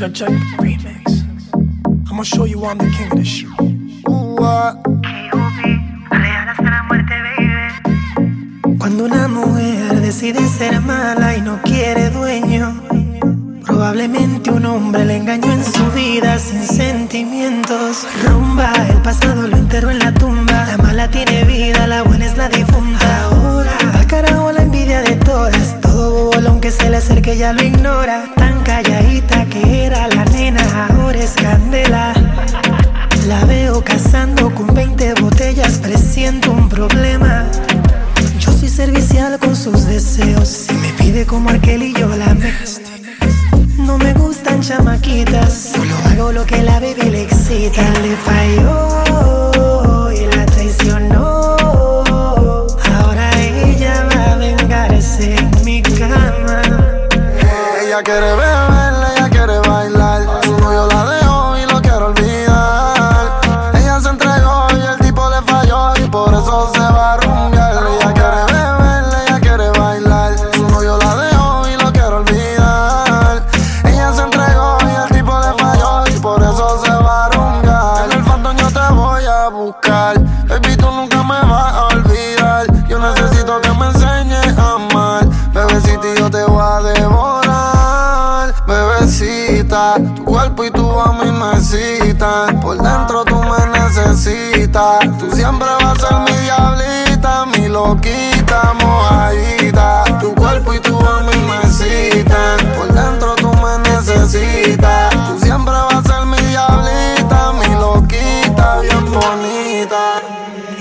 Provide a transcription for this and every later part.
Check, remix. I'ma show you I'm the king of this shit. Cuando una mujer decide ser mala y no quiere dueño, probablemente un hombre le engañó en su vida sin sentimientos. Rumba, el pasado lo enterró en la tumba. La mala tiene vida, la buena es la difunta. Todo bolón que se le acerque ya lo ignora. Tan calladita que era la nena, ahora es candela. La veo cazando con 20 botellas, presiento un problema. Yo soy servicial con sus deseos. Si me pide como aquel y yo la me. No me gustan chamaquitas, solo hago lo que la baby le excita. Le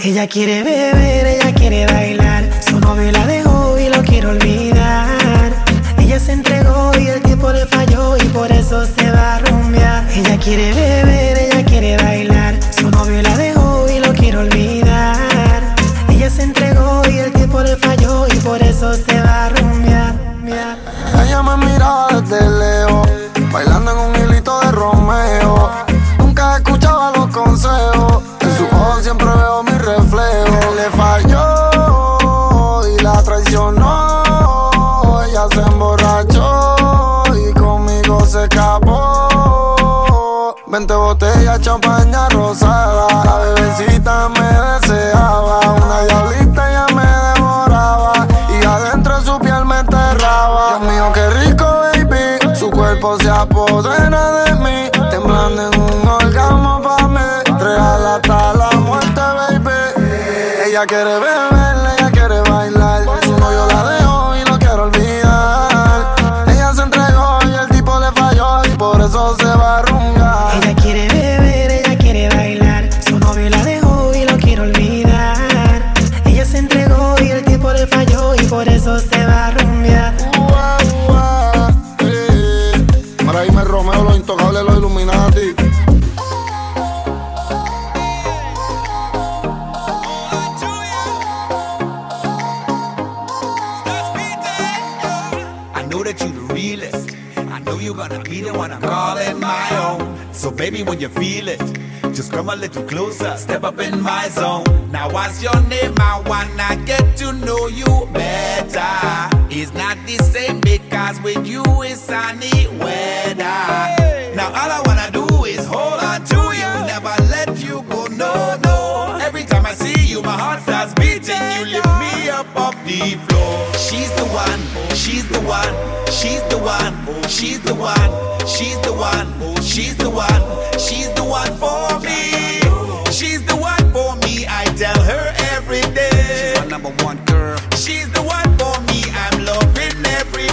Ella quiere beber, ella quiere bailar. Su novio la dejó y lo quiere olvidar. Ella se entregó y el tiempo le falló y por eso se va a rumbear. Ella quiere beber, ella quiere bailar. When you feel it, just come a little closer, step up in my zone. Now what's your name? I wanna get to know you better. It's not the same because with you it's sunny weather. Now all I wanna do is hold on to you, never let you go. No, no. Every time I see you, my heart starts beating. You up off the floor. She's the one, she's the one, she's the one, she's the one, she's the one, she's the one, she's the one for me. She's the one for me. I tell her every day. She's my number one girl. She's the one for me. I'm loving every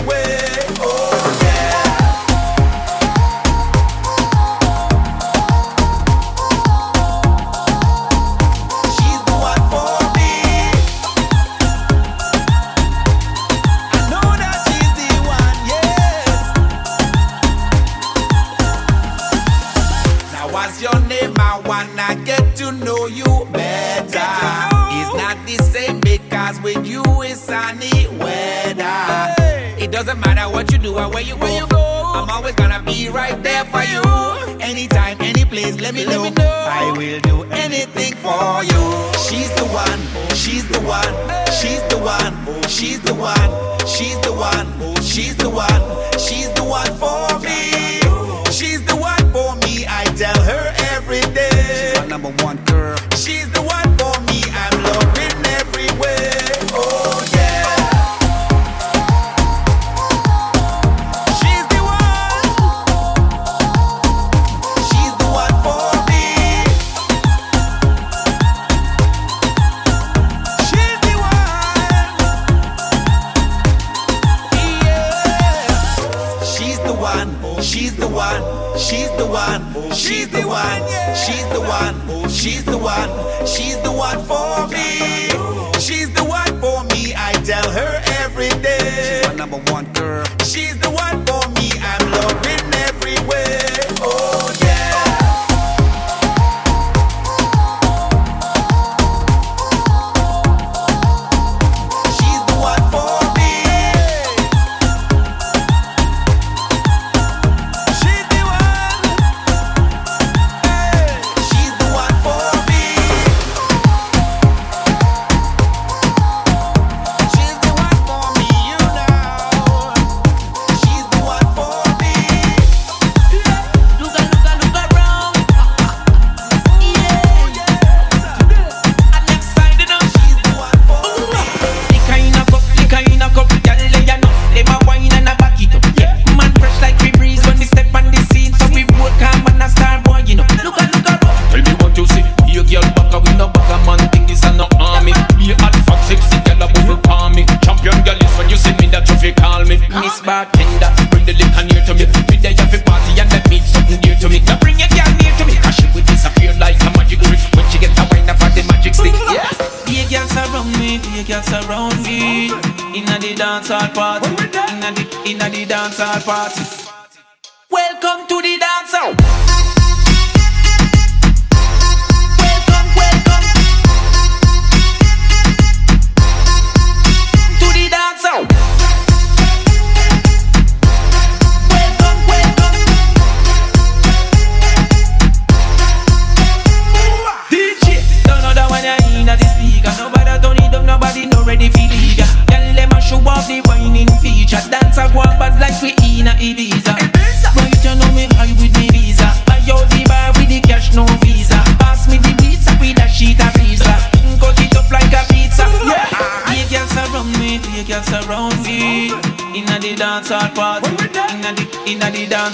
matter what you do or where you, where you go. I'm always gonna be right there for you. Anytime, any place, let me know. Let me know. I will do anything for you. She's the one, she's the one, she's the one, she's the one, she's the one, she's the one, she's the one for me. She's the one for me. I tell her every day. She's my number one girl. She's the one. She's the one. She's the one. She's the one. She's the one. She's the one for me. She's the one for me. I tell her every day. She's my number one girl. She's the one for me. I'm loving everywhere.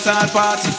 dancehall party.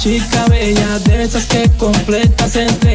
Chica bella, de esas que completas entre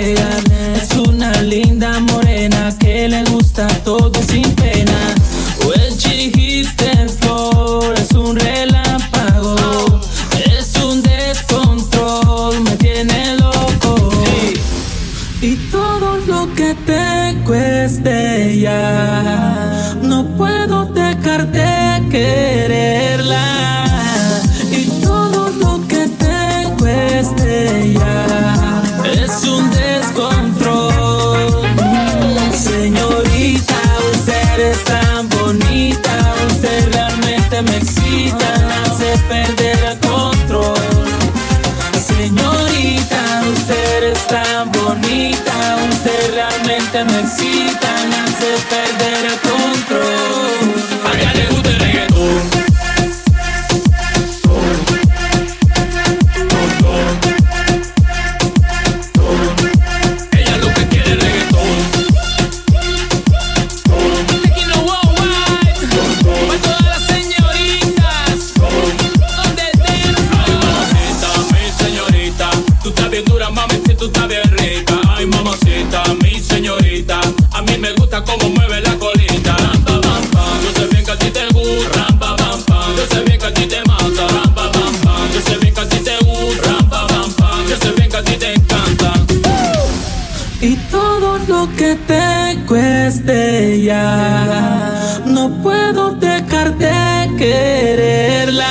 No puedo dejar de quererla.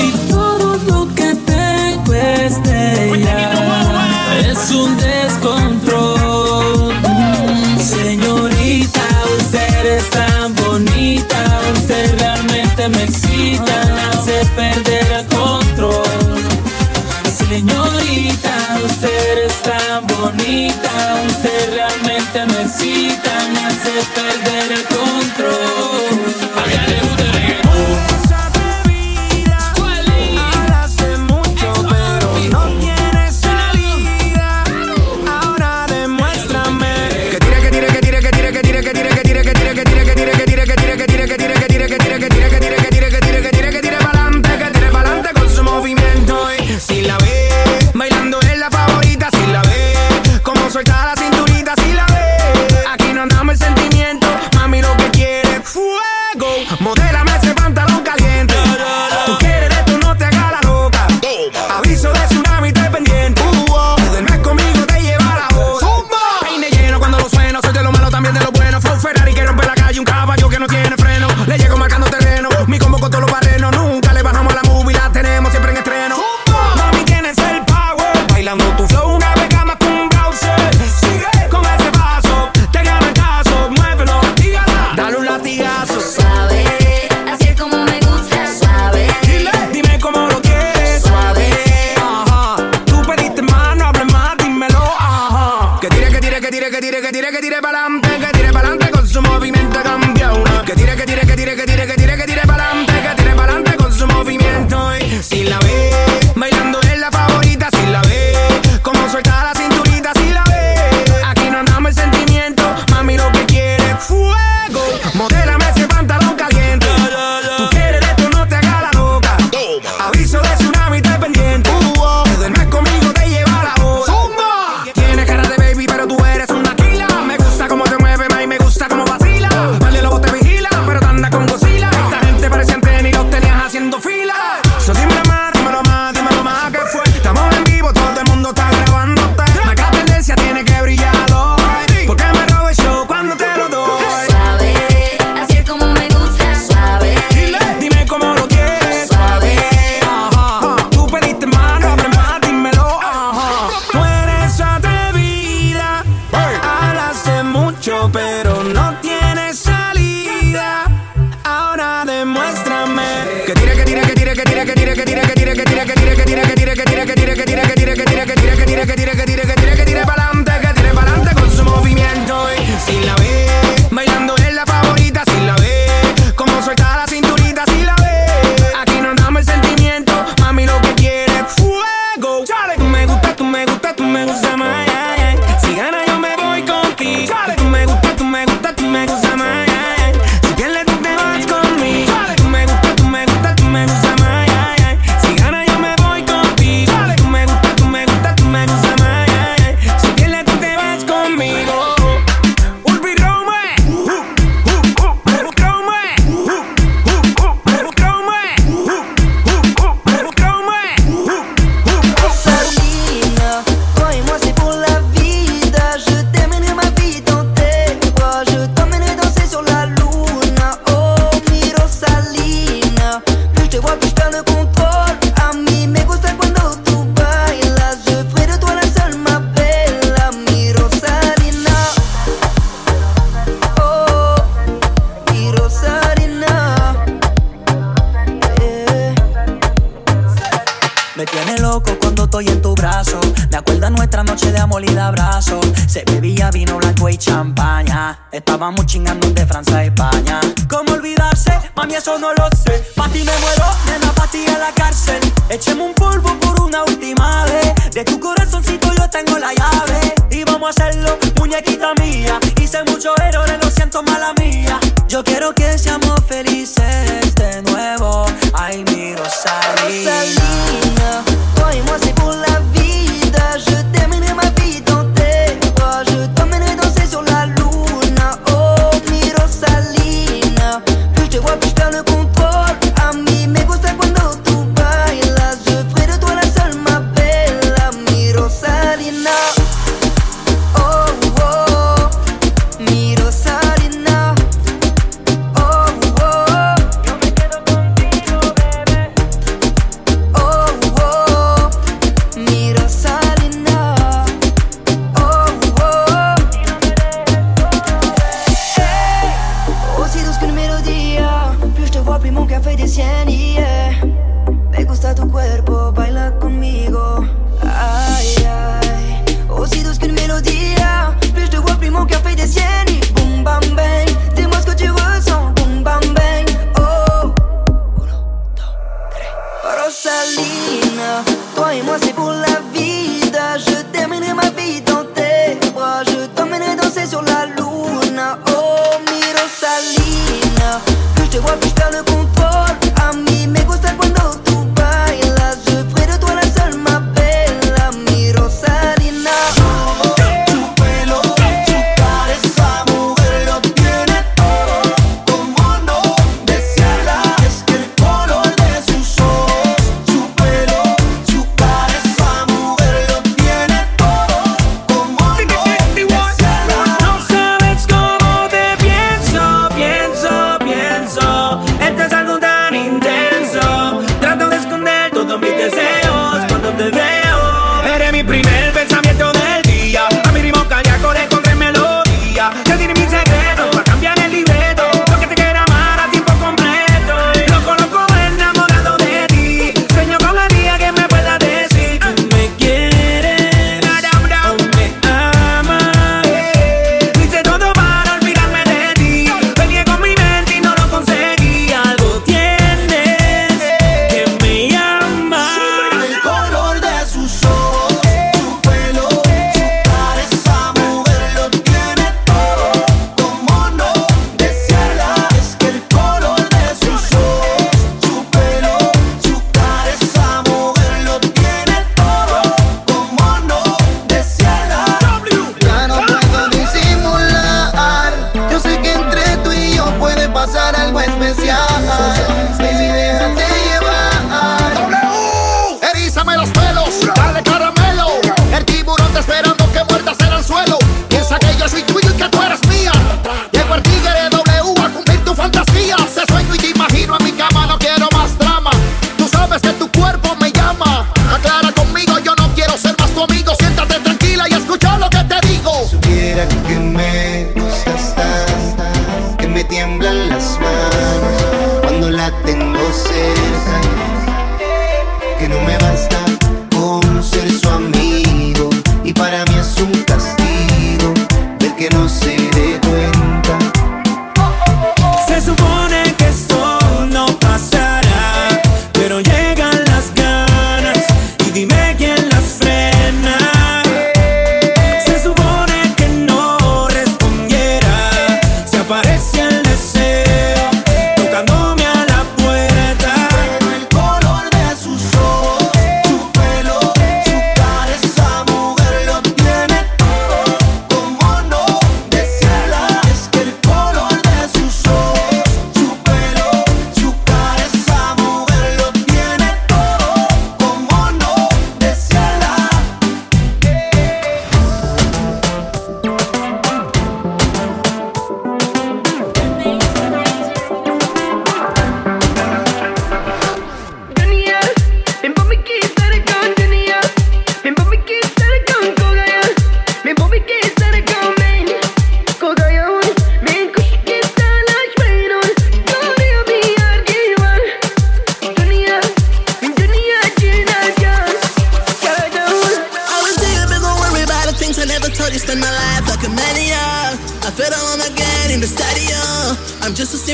Y todo lo que tengo es de ella. Es un descontrol. Señorita, usted es tan bonita. Usted realmente me excita. Hace perder el control. Señorita, usted es tan bonita. Usted realmente necesita, me hace perder el control.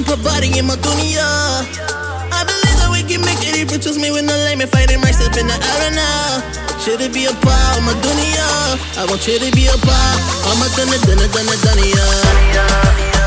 providing in my dunya. I believe that we can make it if you Trust me when I lay me fighting myself in the arena. Should it be a part of my dunya? I want you to be a part of my dunya, dunya, dunya, dunya.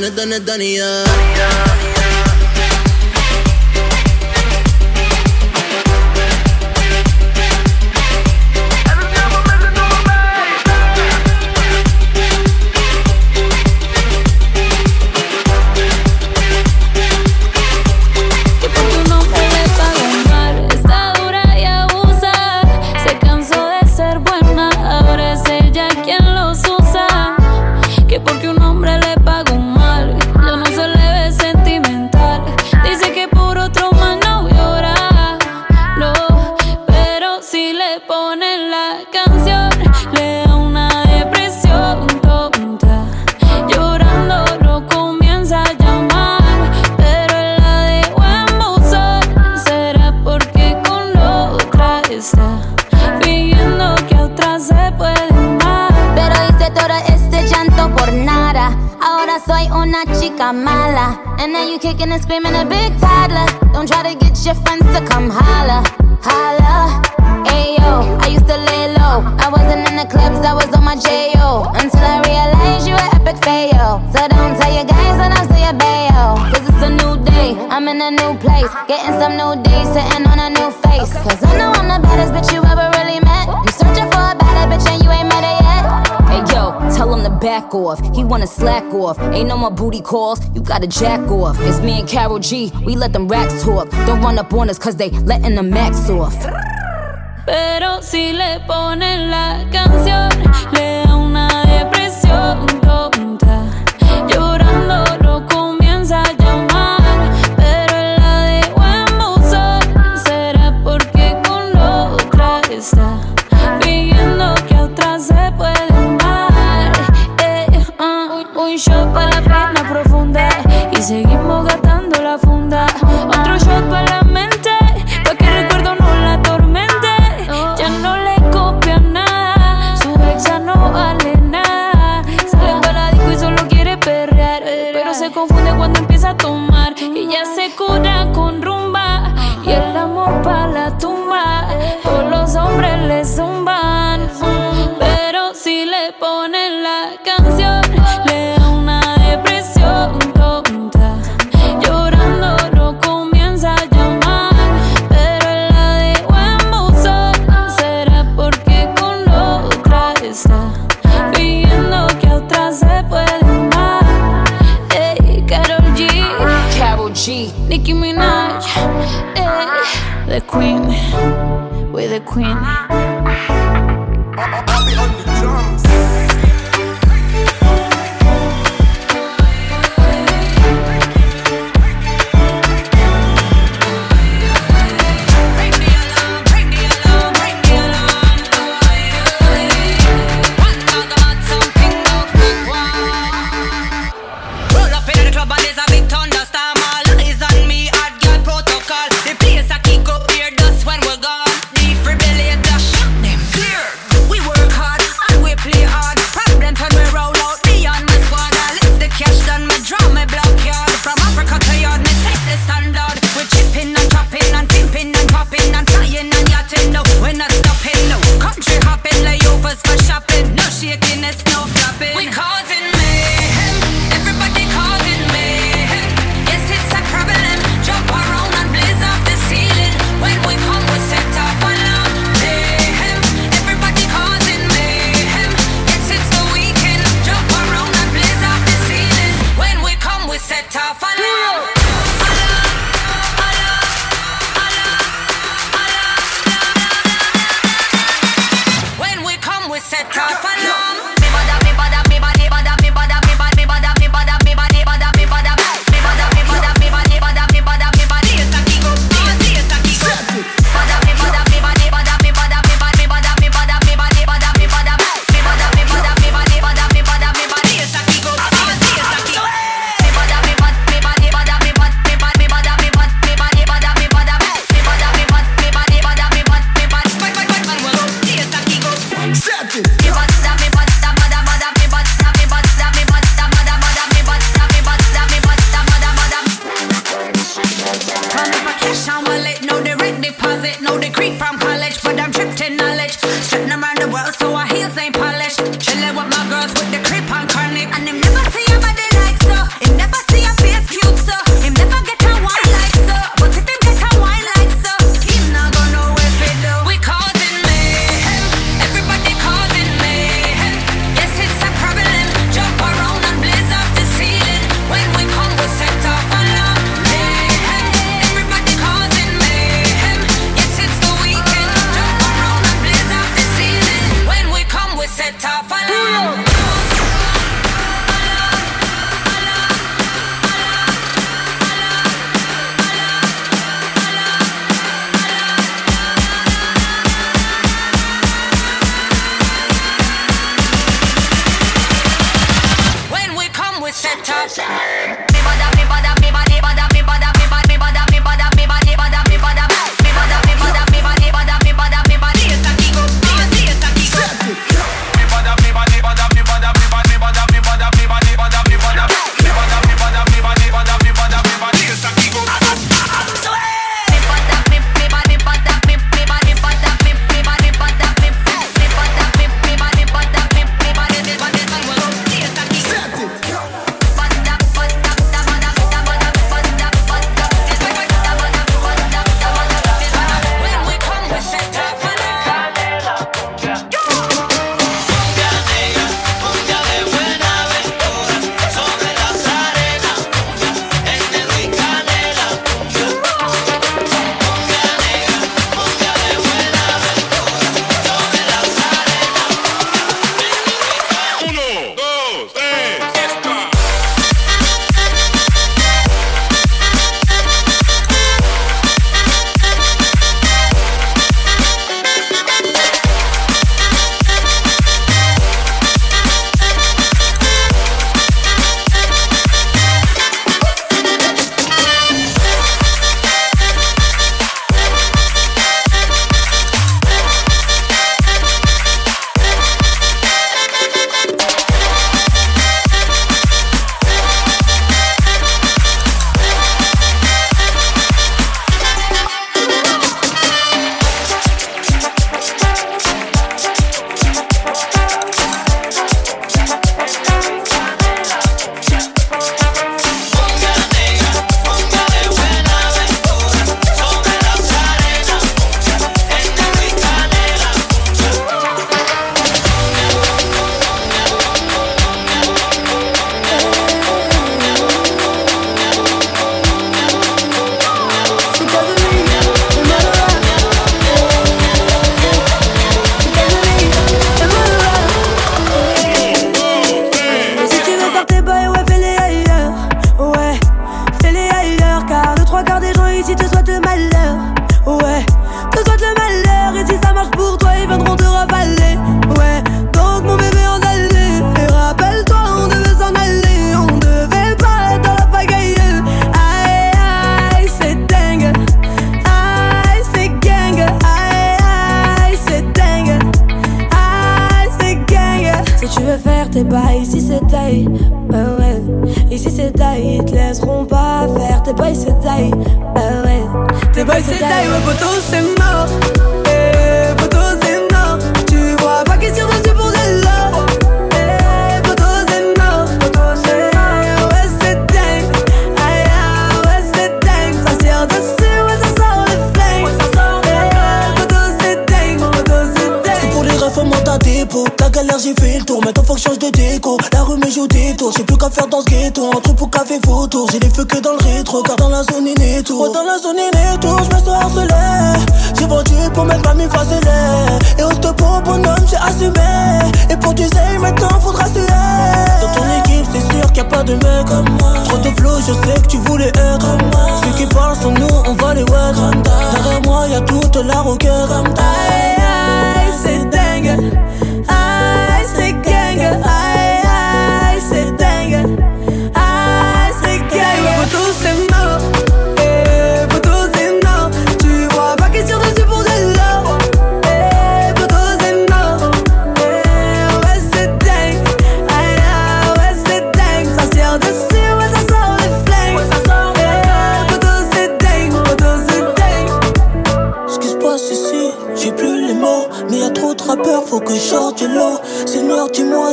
tenés, tenés, tenés, tenés kicking and screaming a big toddler. Don't try to get your friends to come holla, holla. Ayo, I used to lay low. I wasn't in the clubs, I was on my J.O. Until I realized you were epic fail. So don't tell your guys when I'm still your bayo. Cause it's a new day, I'm in a new place. Getting some new days, sitting on a new face. Cause I know I'm the baddest bitch you ever really met. You searching for a better bitch and you ain't met her yet. Hey yo, tell him to back off. He wanna slack off. Ain't no more booty calls, you gotta jack off. It's me and Carol G, we let them racks talk. Don't run up on us cause they letting the max off. Pero si le ponen la canción, le da una depresión ponen la canción le da una depresión tonta. Llorando no comienza a llamar, pero la de buen buzón será porque con otra está pidiendo que a otra se puede amar. Ey, Carol G, Nicki Minaj, The Queen, we the Queen.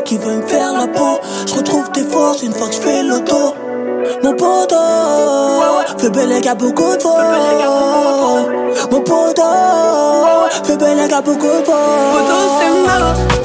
qui veulent me faire la peau. Je retrouve tes forces une fois que je fais l'auto. Mon poteau, fais belle à beaucoup de fois. Mon poteau, fais belle à beaucoup de fois. Poteau, c'est malade.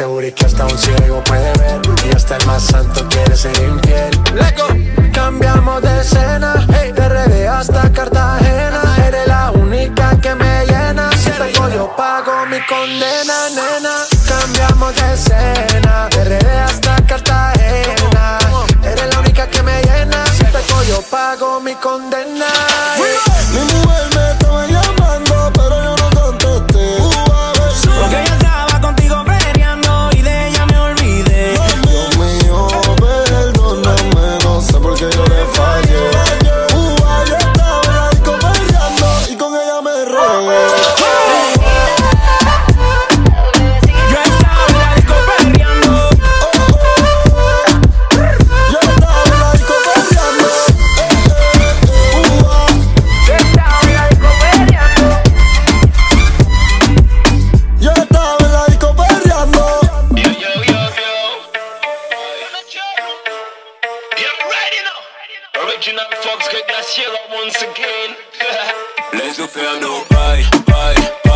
seguro que hasta un ciego puede ver. Y hasta el más santo quiere ser infiel. Cambiamos de escena, hey. de RD hasta Cartagena. Eres la única que me llena. Si te yo pago mi condena, nena. Cambiamos de escena, de RD hasta Cartagena. Eres la única que me llena. Si te yo pago mi condena. original Fox get glacier once again. Let's go faire nos bye, bye.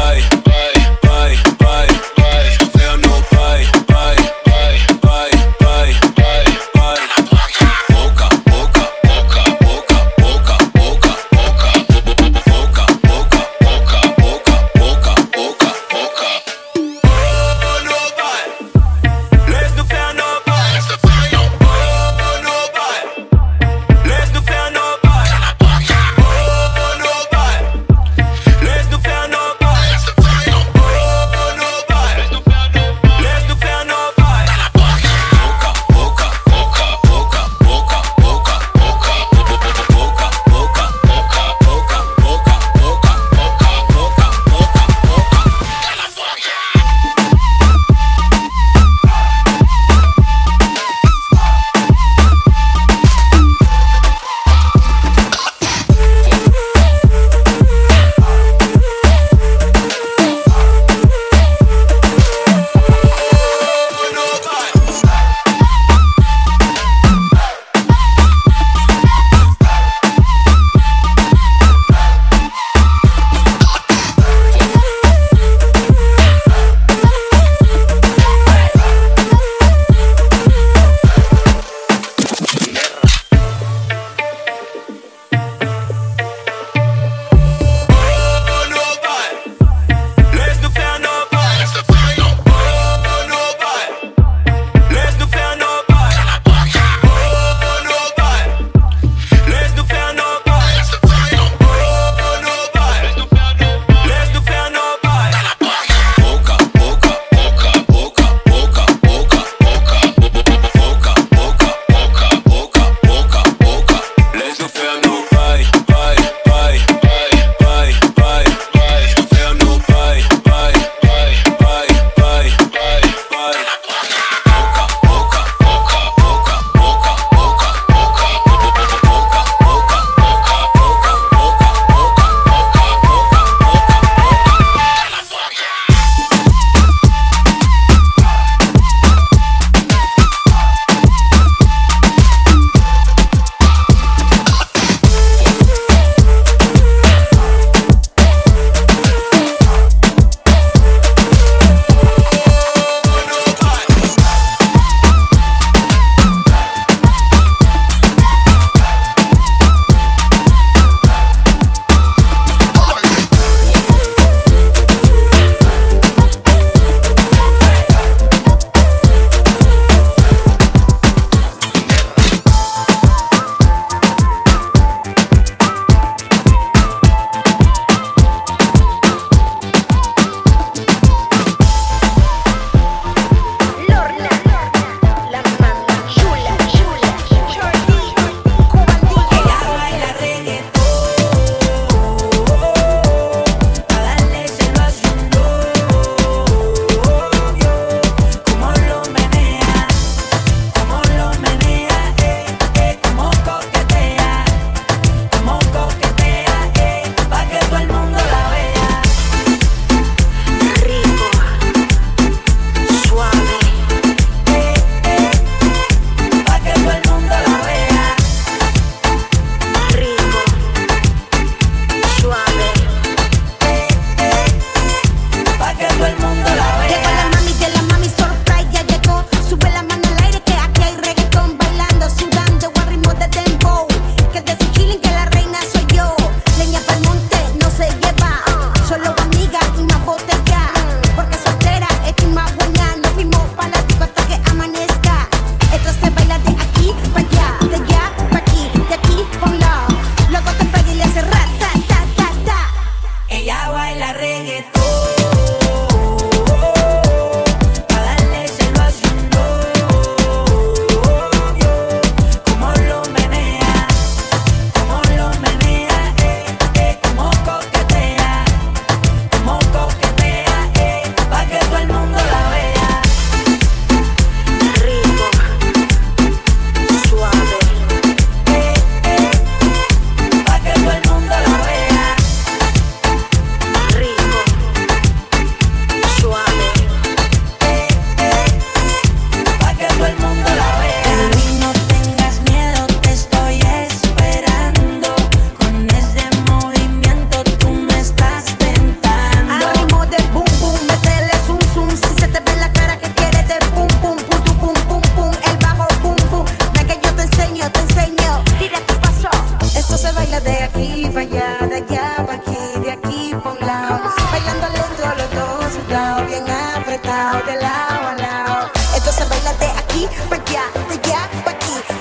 lado, de lado a lado. Entonces bailate aquí, pa' allá, de allá, pa' aquí.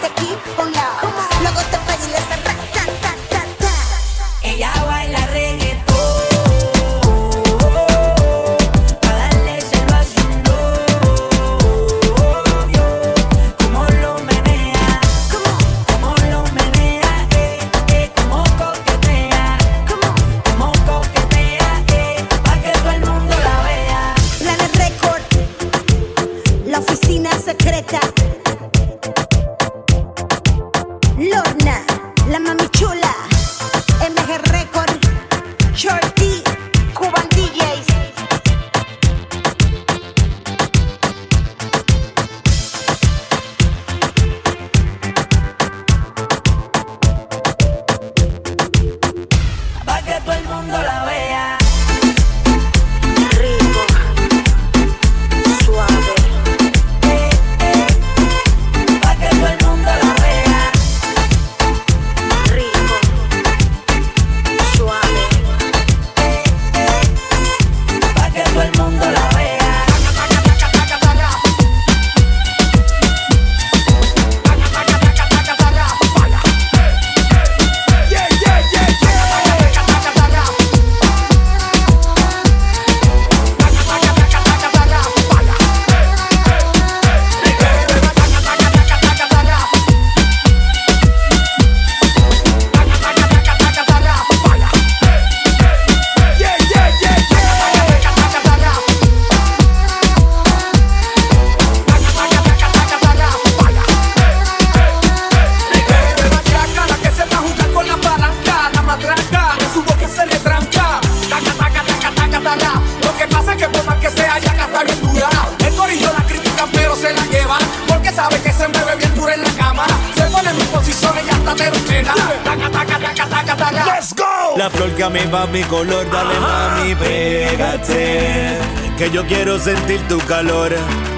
Let's go. La flor que a mí va mi color, dale mami, pégate. Que yo quiero sentir tu calor.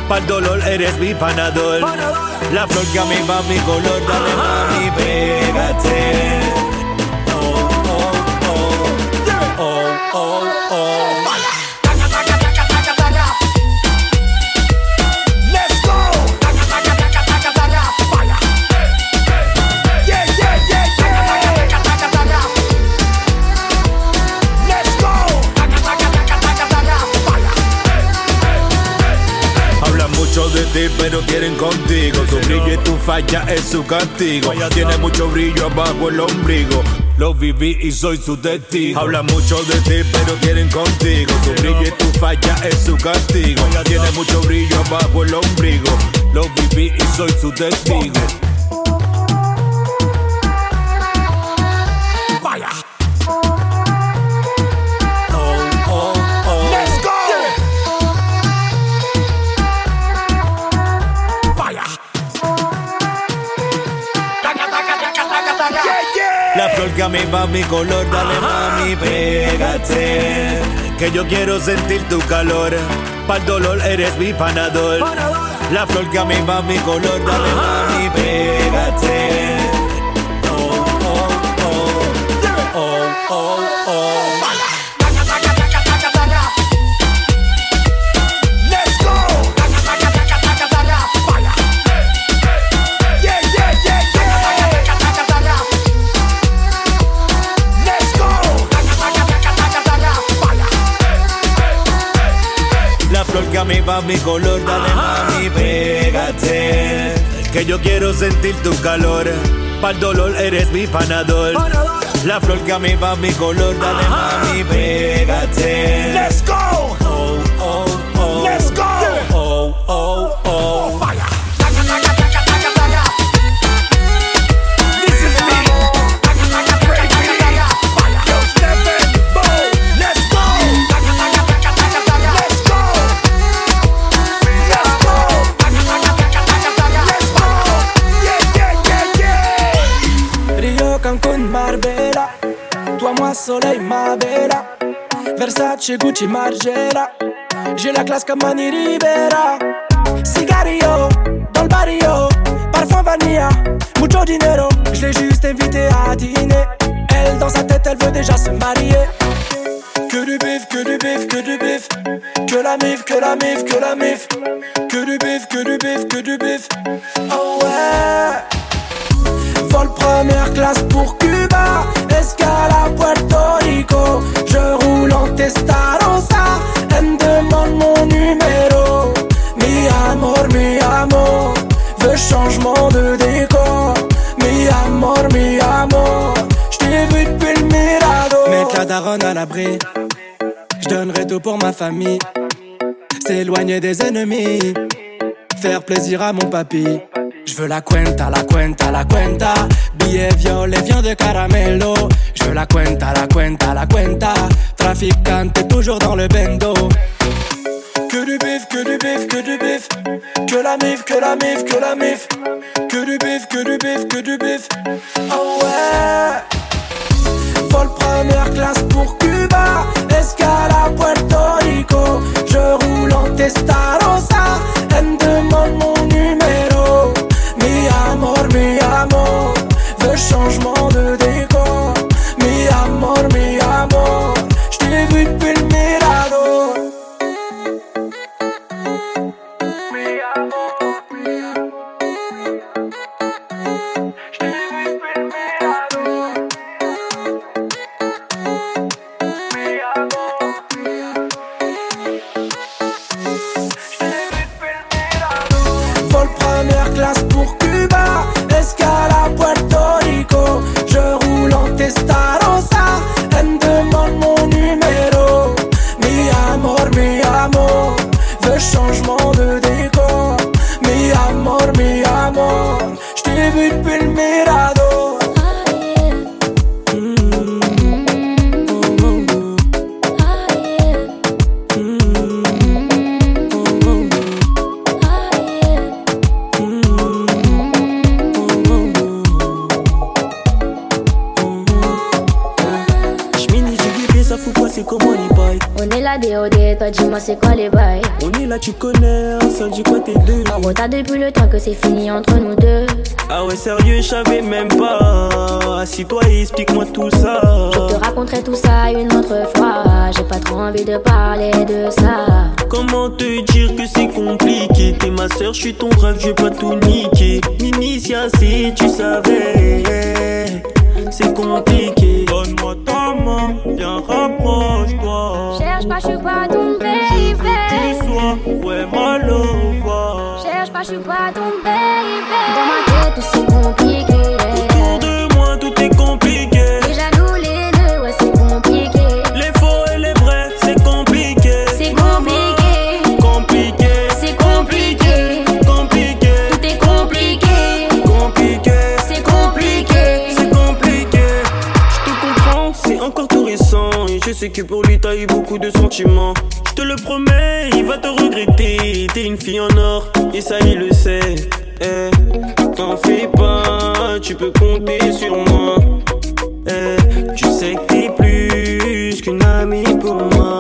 Para el dolor eres mi panador. La flor que a mí va mi color, dale mami, pégate. Oh, oh, oh. Oh, oh, oh. Falla es su castigo. Tiene mucho brillo abajo el ombligo. Lo viví y soy su testigo. Hablan mucho de ti, pero quieren contigo. Tu brillo y tu falla es su castigo. Tiene mucho brillo abajo el ombligo. Lo viví y soy su testigo. Va mi color, dale mami, pégate. Que yo quiero sentir tu calor. Para el dolor eres mi panador. La flor que a mí va mi color, dale mami, pégate. Flor que a mí va mi color, dale mami, pégate. Que yo quiero sentir tu calor. Para el dolor eres mi panador. La flor que a mí va mi color, dale mami, pégate. Let's go. Oh, oh, oh. Let's go. Oh, oh, oh. Vaya. Versace, Gucci, Margiela J'ai la classe comme Mani Rivera Cigarillo, dans le barrio Parfum vanilla, mucho dinero Je l'ai juste invitée à dîner. Elle, dans sa tête, elle veut déjà se marier. Que du bif, que du bif, que du bif. Que la mif, que la mif, que la mif. Que du bif, que du bif, que du bif. Oh ouais Vol première classe pour Cuba, escale à Puerto Rico. Je roule en Testarossa, elle me demande mon numéro. Mi amor, mi amor, veux changement de décor. Mi amor, mi amor, j't'ai vu depuis le Mirado. Mettre la daronne à l'abri, j'donnerai tout pour ma famille. S'éloigner des ennemis, faire plaisir à mon papy. Je veux la cuenta, la cuenta, la cuenta. Billet violet, viande de caramelo. Je veux la cuenta, la cuenta, la cuenta. Traficante, toujours dans le bendo. Que du bif, que du bif, que du bif. Que la mif, que la mif, que la mif. Que du bif, que du bif, que du bif. Oh ouais. Vol première classe pour Cuba, escale à Puerto Rico. Je roule en Testarossa, elle me demande mon numéro. Amor, changement de décor. Mi amor, mi amor, j't'ai vu depuis le toi dis-moi c'est quoi les bails? On est là, tu connais, ça dit quoi tes deux En retard depuis le temps que c'est fini entre nous deux. Ah ouais, sérieux, je savais même pas. Assis-toi et explique-moi tout ça. Je te raconterai tout ça une autre fois. J'ai pas trop envie de parler de ça. Comment te dire que c'est compliqué? T'es ma soeur, je suis ton rêve, je vais pas tout niquer. M'initia si tu savais, c'est compliqué. Donne-moi ta main, viens rapproche-toi. Pas, je suis pas ton baby. Tu sois, ma love. Cherche pas, je suis pas ton baby. Dans ma tête, tout sais que pour lui, t'as eu beaucoup de sentiments. Je te le promets, il va te regretter. T'es une fille en or, et ça, il le sait. Eh, t'en fais pas, tu peux compter sur moi. Eh, tu sais que t'es plus qu'une amie pour moi.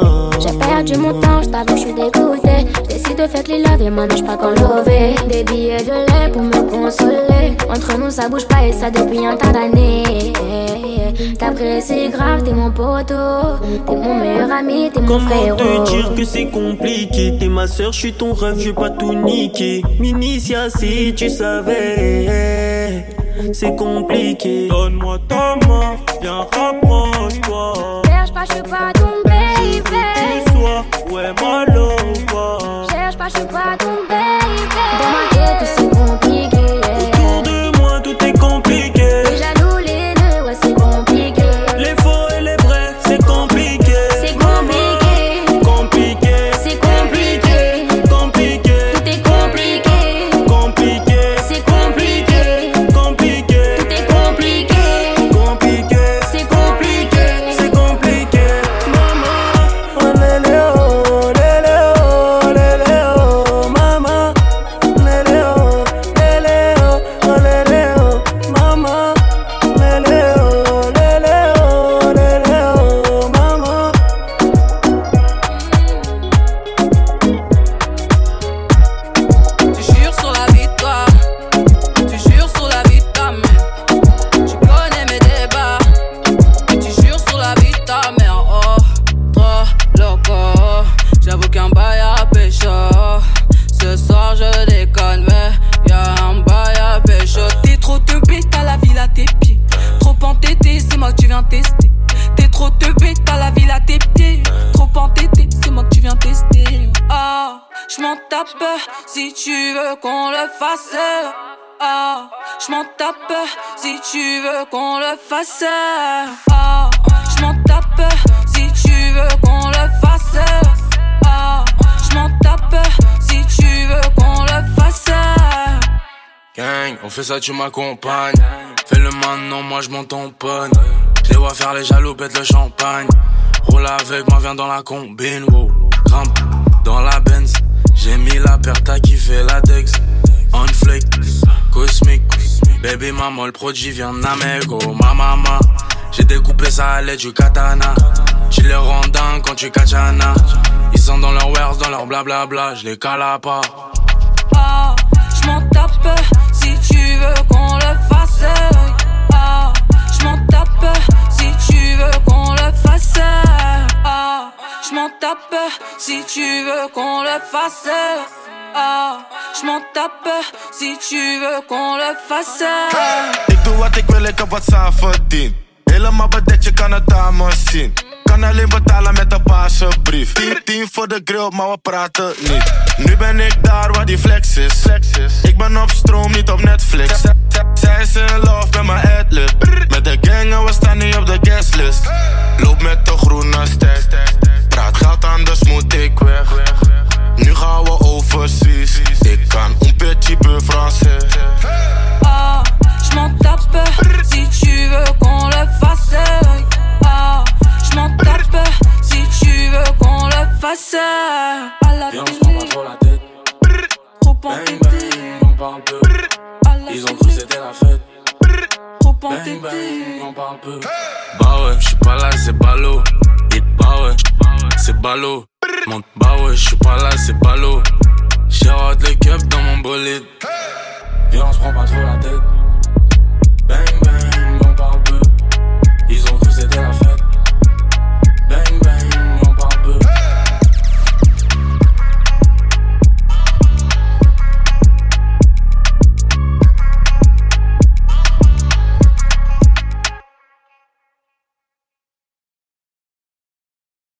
J'ai perdu mon temps, je t'avoue, je suis dégoûtée. Décide de faire les laver, maintenant je pas qu'en lever. Des billets de lait pour me consoler. Entre nous, ça bouge pas et ça depuis un tas d'années. T'apprécies grave, t'es mon poteau. T'es mon meilleur ami, t'es mon Comment frérot. te dire que c'est compliqué? T'es ma soeur, je suis ton rêve, je vais pas tout niquer. M'initia si tu savais, c'est compliqué. Donne-moi ta main, viens rapproche-toi. Ah, je m'en tape si tu veux qu'on le fasse. Ah, je m'en tape si tu veux qu'on le fasse. Gang, on fait ça, tu m'accompagnes. Fais le maintenant, moi je m'en tamponne. Je les vois faire les jaloux, pète le champagne. Roule avec moi, viens dans la combine, wow. Grimpe dans la Benz. J'ai mis la paire, t'as kiffé la Dex. On flick, cosmique. Baby maman, le produit vient d'Amego. Ma maman, j'ai découpé ça à l'aide du katana. Tu les rends quand tu kachana. Ils sont dans leur wares, dans leur blablabla. Je les cala pas. Ah, je m'en tape si tu veux qu'on le fasse. Ah, je m'en tape si tu veux qu'on le fasse. Ah, je m'en tape si tu veux qu'on le fasse. Ah, je m'en tape si tu veux qu'on le fasse. Ik doe wat ik wil, ik heb wat zelf verdiend. Helemaal bedekt, je kan het aan me zien. Kan alleen betalen met een paarse brief. 10, 10 voor de grill, maar we praten niet. Nu ben ik daar waar die flex is. Ik ben op stroom, niet op Netflix. Zij is in love met mijn adlib. Met de gang en we staan niet op de guestlist. Loop met de groene stack. Praat geld, anders moet ik weg. Nu gaan we overseas. Ik kan un petit peu français. Ah, je m'en tape si tu veux qu'on le fasse. Ah, je m'en tape si tu veux qu'on le fasse. À la Viens, on se télé, prend pas trop la tête. trop entêté. on parle peu. Ils ont cru c'était la fête. trop entêté. on parle peu. Bah ouais, j'suis pas là, c'est ballot. Bah ouais, c'est ballot. Monte, bah ouais, j'suis pas là, c'est ballot. J'ai les cups dans mon bolide. Viens, on se prend pas trop la tête. Bang,